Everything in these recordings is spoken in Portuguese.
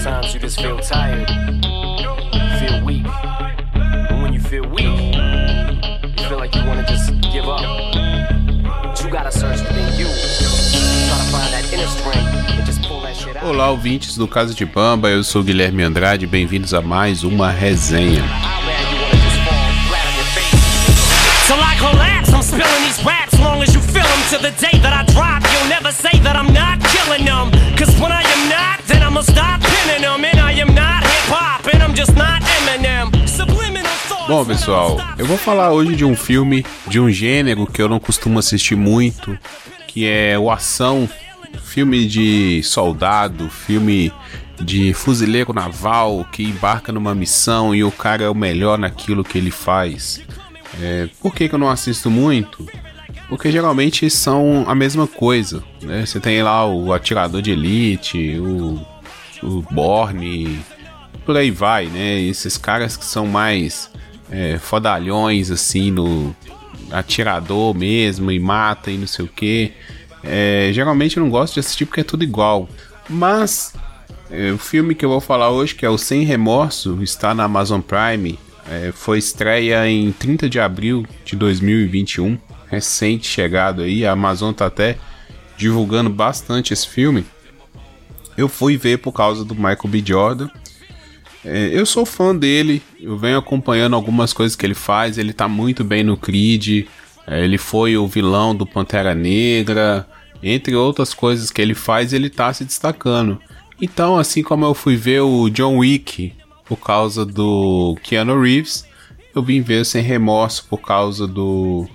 Sometimes you just feel tired, feel weak. And when you feel weak, you feel like you wanna just give up. But you gotta search within you. Try to find that inner strength. Olá, ouvintes do Casa de Bamba, eu sou Guilherme Andrade, bem-vindos a mais uma resenha. Bom, pessoal, eu vou falar hoje de um filme, de um gênero que eu não costumo assistir muito, que é o ação, filme de soldado, filme de fuzileiro naval que embarca numa missão e o cara é o melhor naquilo que ele faz. É, por que, que eu não assisto muito? Porque geralmente são a mesma coisa, né? Você tem lá o atirador de elite, o, o Borne, por aí vai, né? Esses caras que são mais é, fodalhões, assim, no atirador mesmo, e mata e não sei o que. geralmente eu não gosto de assistir porque é tudo igual. Mas é, o filme que eu vou falar hoje, que é o Sem Remorso, está na Amazon Prime. É, foi estreia em 30 de abril de 2021, recente chegado aí. A Amazon tá até divulgando bastante esse filme. Eu fui ver por causa do Michael B. Jordan. É, eu sou fã dele, eu venho acompanhando algumas coisas que ele faz. Ele tá muito bem no Creed. É, ele foi o vilão do Pantera Negra. Entre outras coisas que ele faz, ele tá se destacando. Então, assim como eu fui ver o John Wick por causa do Keanu Reeves, eu vim ver Sem Remorso por causa do,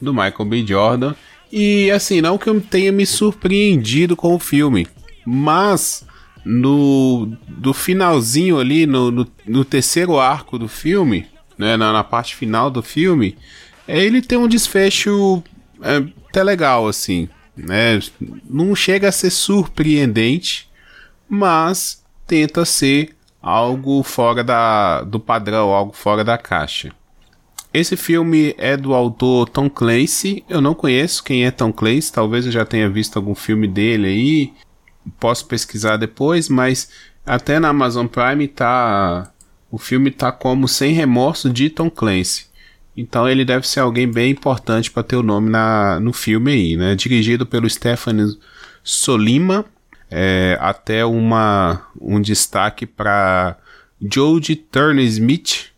do Michael B. Jordan. E assim, não que eu tenha me surpreendido com o filme, mas no do finalzinho ali, no, no, no terceiro arco do filme, né, na, na parte final do filme, é, ele tem um desfecho é, até legal, assim. Né? Não chega a ser surpreendente, mas tenta ser algo fora da, do padrão, algo fora da caixa. Esse filme é do autor Tom Clancy. Eu não conheço quem é Tom Clancy, talvez eu já tenha visto algum filme dele aí. Posso pesquisar depois, mas até na Amazon Prime tá o filme tá como Sem Remorso de Tom Clancy. Então ele deve ser alguém bem importante para ter o nome na, no filme aí, né? Dirigido pelo Stephanie Solima, é, até uma, um destaque para Jodie Turner Smith,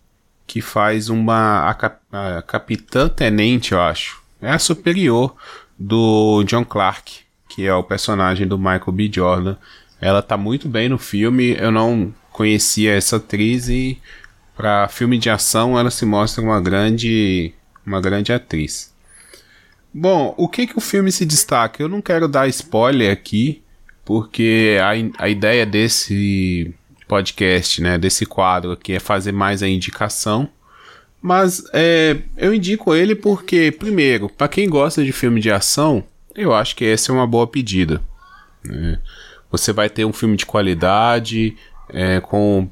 que faz uma a, cap, a capitã tenente, eu acho. É a superior do John Clark, que é o personagem do Michael B. Jordan. Ela tá muito bem no filme. Eu não conhecia essa atriz e para filme de ação ela se mostra uma grande uma grande atriz. Bom, o que que o filme se destaca? Eu não quero dar spoiler aqui, porque a, a ideia desse podcast, né, desse quadro aqui é fazer mais a indicação. Mas é, eu indico ele porque, primeiro, para quem gosta de filme de ação, eu acho que essa é uma boa pedida. Né? Você vai ter um filme de qualidade, é, com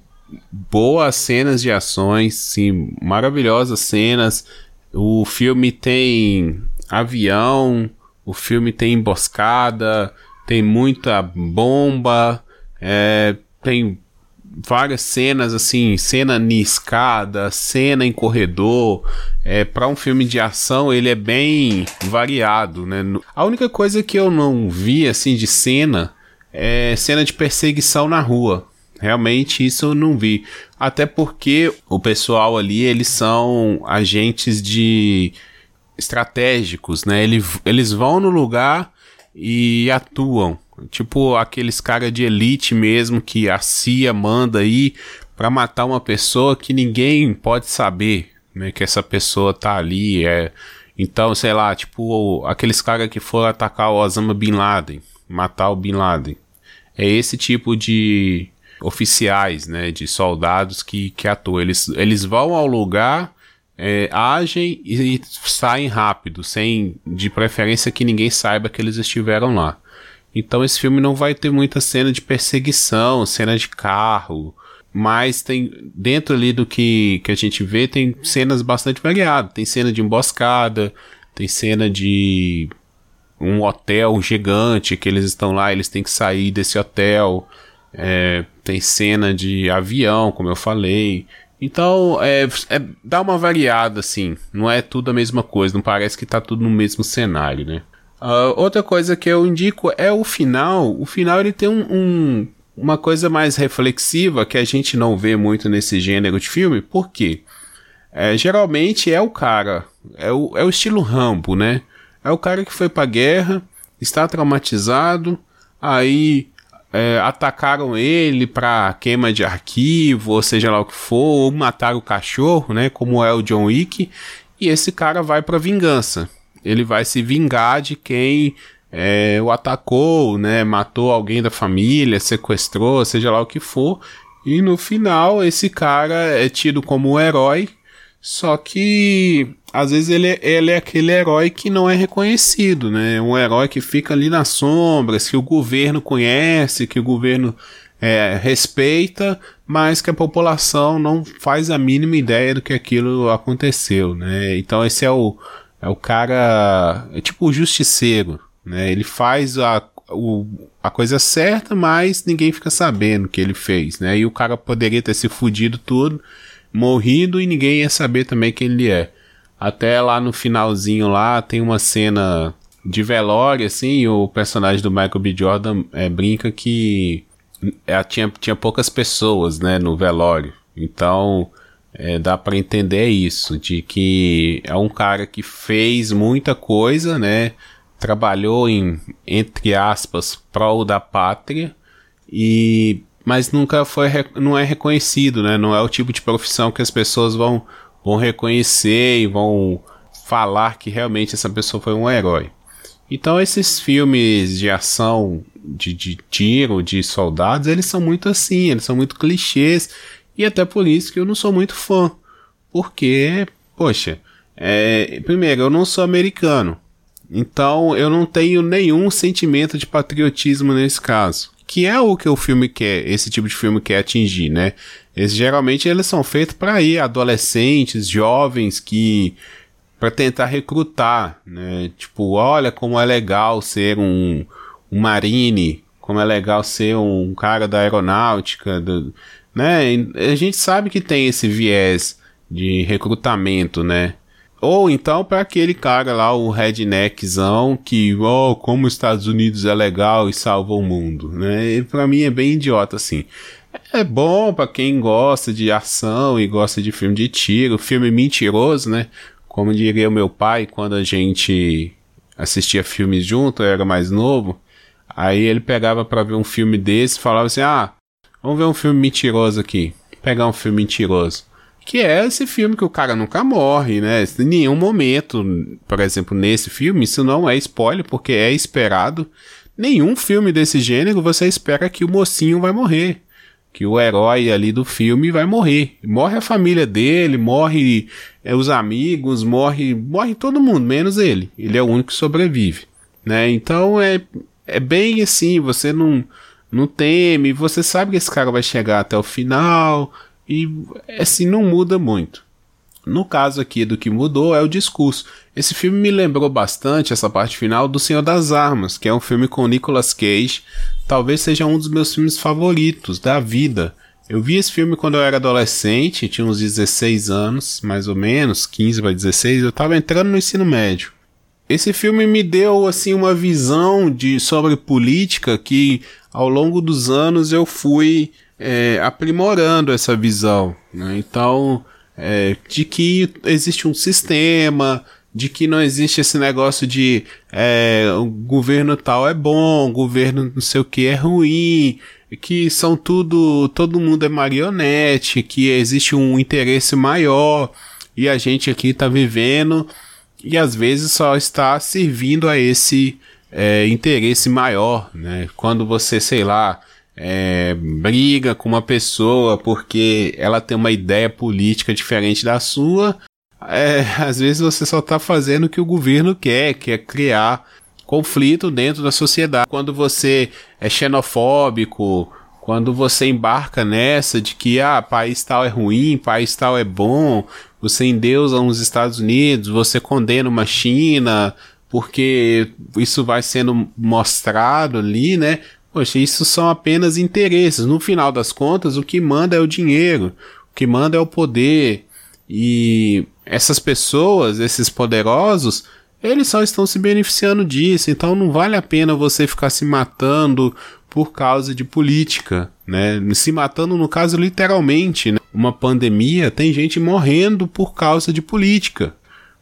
boas cenas de ações, sim, maravilhosas cenas. O filme tem avião, o filme tem emboscada, tem muita bomba, é, tem várias cenas assim, cena em escada, cena em corredor. É, para um filme de ação, ele é bem variado, né? A única coisa que eu não vi assim de cena é cena de perseguição na rua. Realmente isso eu não vi. Até porque o pessoal ali, eles são agentes de estratégicos, né? Eles, eles vão no lugar e atuam. Tipo aqueles caras de elite mesmo que a CIA manda aí para matar uma pessoa que ninguém pode saber, né? Que essa pessoa tá ali. É... Então, sei lá, tipo aqueles caras que foram atacar o Osama Bin Laden, matar o Bin Laden. É esse tipo de oficiais, né, de soldados que, que atuam. Eles, eles vão ao lugar, é, agem e, e saem rápido, sem de preferência que ninguém saiba que eles estiveram lá. Então esse filme não vai ter muita cena de perseguição, cena de carro, mas tem dentro ali do que, que a gente vê tem cenas bastante variadas. Tem cena de emboscada, tem cena de um hotel gigante que eles estão lá, eles têm que sair desse hotel. é, tem cena de avião, como eu falei. Então, é, é, dá uma variada, assim. Não é tudo a mesma coisa, não parece que tá tudo no mesmo cenário, né? Uh, outra coisa que eu indico é o final. O final ele tem um, um, uma coisa mais reflexiva que a gente não vê muito nesse gênero de filme. Por quê? É, geralmente é o cara, é o, é o estilo Rambo, né? É o cara que foi pra guerra, está traumatizado, aí é, atacaram ele pra queima de arquivo, ou seja lá o que for, ou mataram o cachorro, né? Como é o John Wick, e esse cara vai pra vingança. Ele vai se vingar de quem é, o atacou, né? Matou alguém da família, sequestrou, seja lá o que for. E no final, esse cara é tido como um herói só que às vezes ele, ele é aquele herói que não é reconhecido, né? Um herói que fica ali nas sombras, que o governo conhece, que o governo é, respeita, mas que a população não faz a mínima ideia do que aquilo aconteceu, né? Então esse é o, é o cara, é tipo o justiceiro, né? Ele faz a, o, a coisa certa, mas ninguém fica sabendo o que ele fez, né? E o cara poderia ter se fudido tudo, morrido e ninguém ia saber também quem ele é. Até lá no finalzinho lá tem uma cena de velório, assim, o personagem do Michael B. Jordan é, brinca que é, tinha, tinha poucas pessoas, né, no velório. Então, é, dá para entender isso, de que é um cara que fez muita coisa, né, trabalhou em, entre aspas, prol da pátria e mas nunca foi não é reconhecido, né? Não é o tipo de profissão que as pessoas vão vão reconhecer e vão falar que realmente essa pessoa foi um herói. Então esses filmes de ação, de, de tiro, de soldados, eles são muito assim, eles são muito clichês e até por isso que eu não sou muito fã, porque, poxa, é, primeiro eu não sou americano, então eu não tenho nenhum sentimento de patriotismo nesse caso que é o que o filme quer, esse tipo de filme quer atingir, né? Eles, geralmente eles são feitos para ir adolescentes, jovens que para tentar recrutar, né? Tipo, olha como é legal ser um, um marine, como é legal ser um cara da aeronáutica, do, né? A gente sabe que tem esse viés de recrutamento, né? Ou então para aquele cara lá, o redneckzão, que, oh, como os Estados Unidos é legal e salva o mundo, né? Pra mim é bem idiota, assim. É bom para quem gosta de ação e gosta de filme de tiro, filme mentiroso, né? Como diria o meu pai quando a gente assistia filmes junto, eu era mais novo. Aí ele pegava para ver um filme desse e falava assim: Ah, vamos ver um filme mentiroso aqui. Pegar um filme mentiroso. Que é esse filme que o cara nunca morre, né? Em nenhum momento, por exemplo, nesse filme, isso não é spoiler, porque é esperado. Nenhum filme desse gênero você espera que o mocinho vai morrer. Que o herói ali do filme vai morrer. Morre a família dele, morre é, os amigos, morre, morre todo mundo, menos ele. Ele é o único que sobrevive. Né? Então é, é bem assim, você não, não teme, você sabe que esse cara vai chegar até o final, e assim não muda muito. No caso aqui do que mudou é o discurso. Esse filme me lembrou bastante essa parte final do Senhor das Armas, que é um filme com Nicolas Cage. Talvez seja um dos meus filmes favoritos da vida. Eu vi esse filme quando eu era adolescente, tinha uns 16 anos, mais ou menos, 15 para 16, eu estava entrando no ensino médio. Esse filme me deu assim uma visão de sobre política que ao longo dos anos eu fui é, aprimorando essa visão. Né? Então, é, de que existe um sistema, de que não existe esse negócio de é, o governo tal é bom, o governo não sei o que é ruim, que são tudo, todo mundo é marionete, que existe um interesse maior e a gente aqui está vivendo e às vezes só está servindo a esse é, interesse maior, né? Quando você, sei lá, é, briga com uma pessoa porque ela tem uma ideia política diferente da sua, é, às vezes você só está fazendo o que o governo quer, que é criar conflito dentro da sociedade. Quando você é xenofóbico, quando você embarca nessa de que ah, país tal é ruim, país tal é bom, você endeusa os Estados Unidos, você condena uma China, porque isso vai sendo mostrado ali, né? Poxa, isso são apenas interesses. No final das contas, o que manda é o dinheiro, o que manda é o poder. E essas pessoas, esses poderosos, eles só estão se beneficiando disso. Então não vale a pena você ficar se matando por causa de política, né? Se matando, no caso, literalmente. Né? Uma pandemia, tem gente morrendo por causa de política,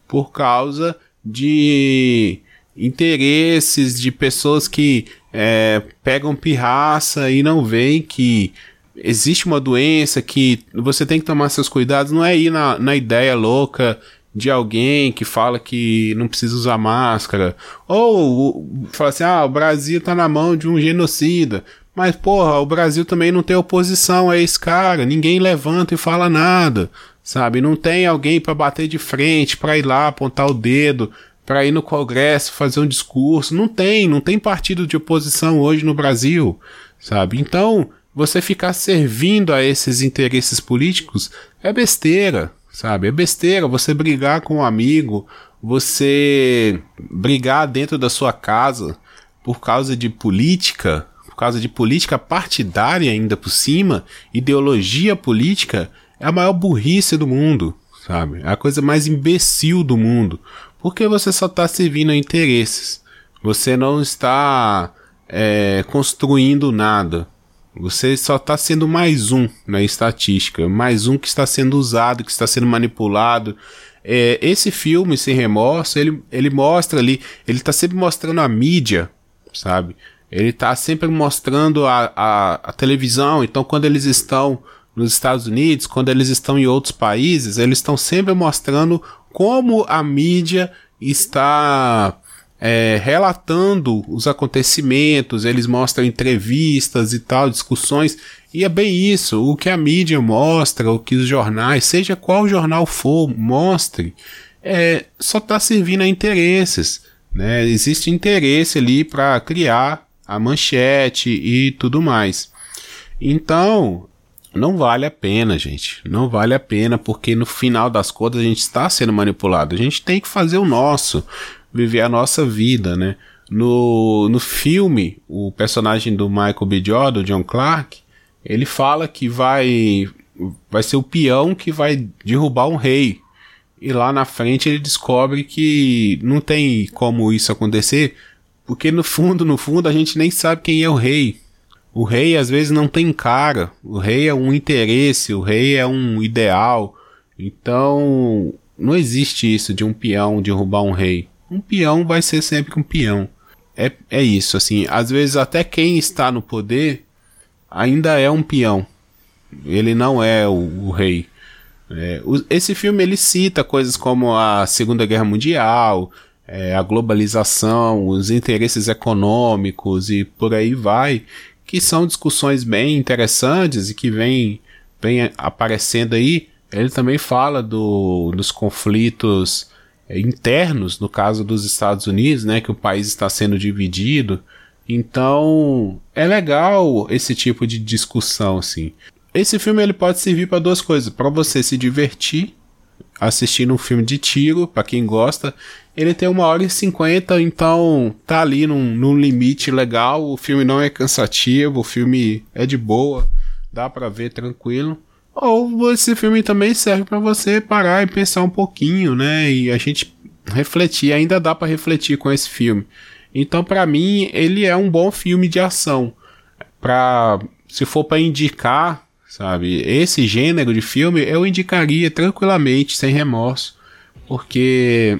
por causa de interesses de pessoas que é, pegam pirraça e não veem que existe uma doença que você tem que tomar seus cuidados, não é ir na, na ideia louca de alguém que fala que não precisa usar máscara, ou fala assim, ah, o Brasil tá na mão de um genocida, mas porra, o Brasil também não tem oposição a esse cara, ninguém levanta e fala nada, sabe? Não tem alguém para bater de frente, para ir lá apontar o dedo, para ir no Congresso fazer um discurso, não tem, não tem partido de oposição hoje no Brasil, sabe? Então, você ficar servindo a esses interesses políticos é besteira, sabe? É besteira você brigar com um amigo, você brigar dentro da sua casa por causa de política, por causa de política partidária ainda por cima, ideologia política, é a maior burrice do mundo, sabe? É a coisa mais imbecil do mundo, porque você só está servindo a interesses. Você não está é, construindo nada. Você só está sendo mais um na estatística, mais um que está sendo usado, que está sendo manipulado. É, esse filme, Sem Remorso, ele, ele mostra ali, ele está sempre mostrando a mídia, sabe? Ele está sempre mostrando a, a, a, televisão. Então, quando eles estão nos Estados Unidos, quando eles estão em outros países, eles estão sempre mostrando como a mídia está é, relatando os acontecimentos, eles mostram entrevistas e tal, discussões, e é bem isso, o que a mídia mostra, o que os jornais, seja qual jornal for, mostre, é, só está servindo a interesses. Né? Existe interesse ali para criar a manchete e tudo mais. Então, não vale a pena, gente. Não vale a pena, porque no final das contas a gente está sendo manipulado. A gente tem que fazer o nosso viver a nossa vida, né? No, no filme, o personagem do Michael B. Jordan, John Clark, ele fala que vai vai ser o peão que vai derrubar um rei. E lá na frente ele descobre que não tem como isso acontecer, porque no fundo, no fundo, a gente nem sabe quem é o rei. O rei às vezes não tem cara, o rei é um interesse, o rei é um ideal. Então, não existe isso de um peão derrubar um rei um peão vai ser sempre um peão. É, é isso, assim. Às vezes, até quem está no poder ainda é um peão. Ele não é o, o rei. É, o, esse filme ele cita coisas como a Segunda Guerra Mundial, é, a globalização, os interesses econômicos e por aí vai, que são discussões bem interessantes e que vem, vem aparecendo aí. Ele também fala do, dos conflitos é, internos, no caso dos Estados Unidos, né, que o país está sendo dividido. Então, é legal esse tipo de discussão assim. Esse filme ele pode servir para duas coisas, para você se divertir assistindo um filme de tiro, para quem gosta. Ele tem uma hora e cinquenta, então tá ali num, num limite legal. O filme não é cansativo, o filme é de boa, dá para ver tranquilo. Ou esse filme também serve para você parar e pensar um pouquinho, né? E a gente refletir, ainda dá para refletir com esse filme. Então, para mim, ele é um bom filme de ação. Para se for para indicar, sabe, esse gênero de filme, eu indicaria tranquilamente, sem remorso, porque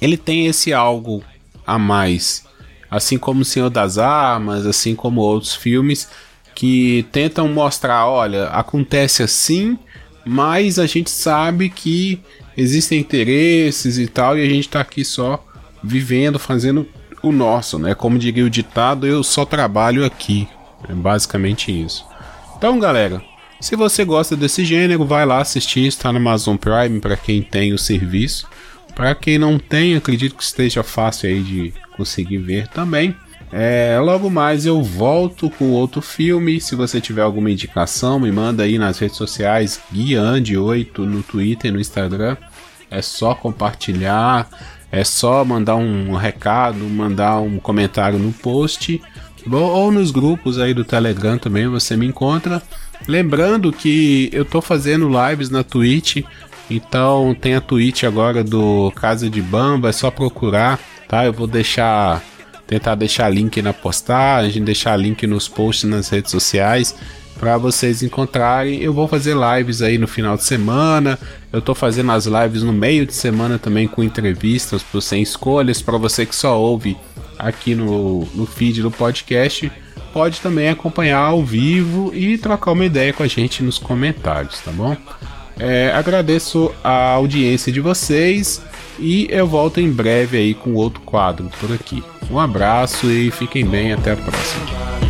ele tem esse algo a mais, assim como O Senhor das Armas, assim como outros filmes que tentam mostrar, olha, acontece assim, mas a gente sabe que existem interesses e tal, e a gente tá aqui só vivendo, fazendo o nosso, né? Como diria o ditado, eu só trabalho aqui. É basicamente isso. Então, galera, se você gosta desse gênero, vai lá assistir, está no Amazon Prime para quem tem o serviço. Para quem não tem, acredito que esteja fácil aí de conseguir ver também. É, logo mais eu volto com outro filme. Se você tiver alguma indicação, me manda aí nas redes sociais Guiande8 no Twitter e no Instagram. É só compartilhar, é só mandar um recado, mandar um comentário no post. Ou nos grupos aí do Telegram também você me encontra. Lembrando que eu tô fazendo lives na Twitch, então tem a Twitch agora do Casa de Bamba, é só procurar, tá? Eu vou deixar tentar deixar link na postagem, deixar link nos posts nas redes sociais para vocês encontrarem. Eu vou fazer lives aí no final de semana. Eu tô fazendo as lives no meio de semana também com entrevistas sem escolhas para você que só ouve aqui no, no feed do podcast. Pode também acompanhar ao vivo e trocar uma ideia com a gente nos comentários, tá bom? É, agradeço a audiência de vocês e eu volto em breve aí com outro quadro por aqui. Um abraço e fiquem bem, até a próxima.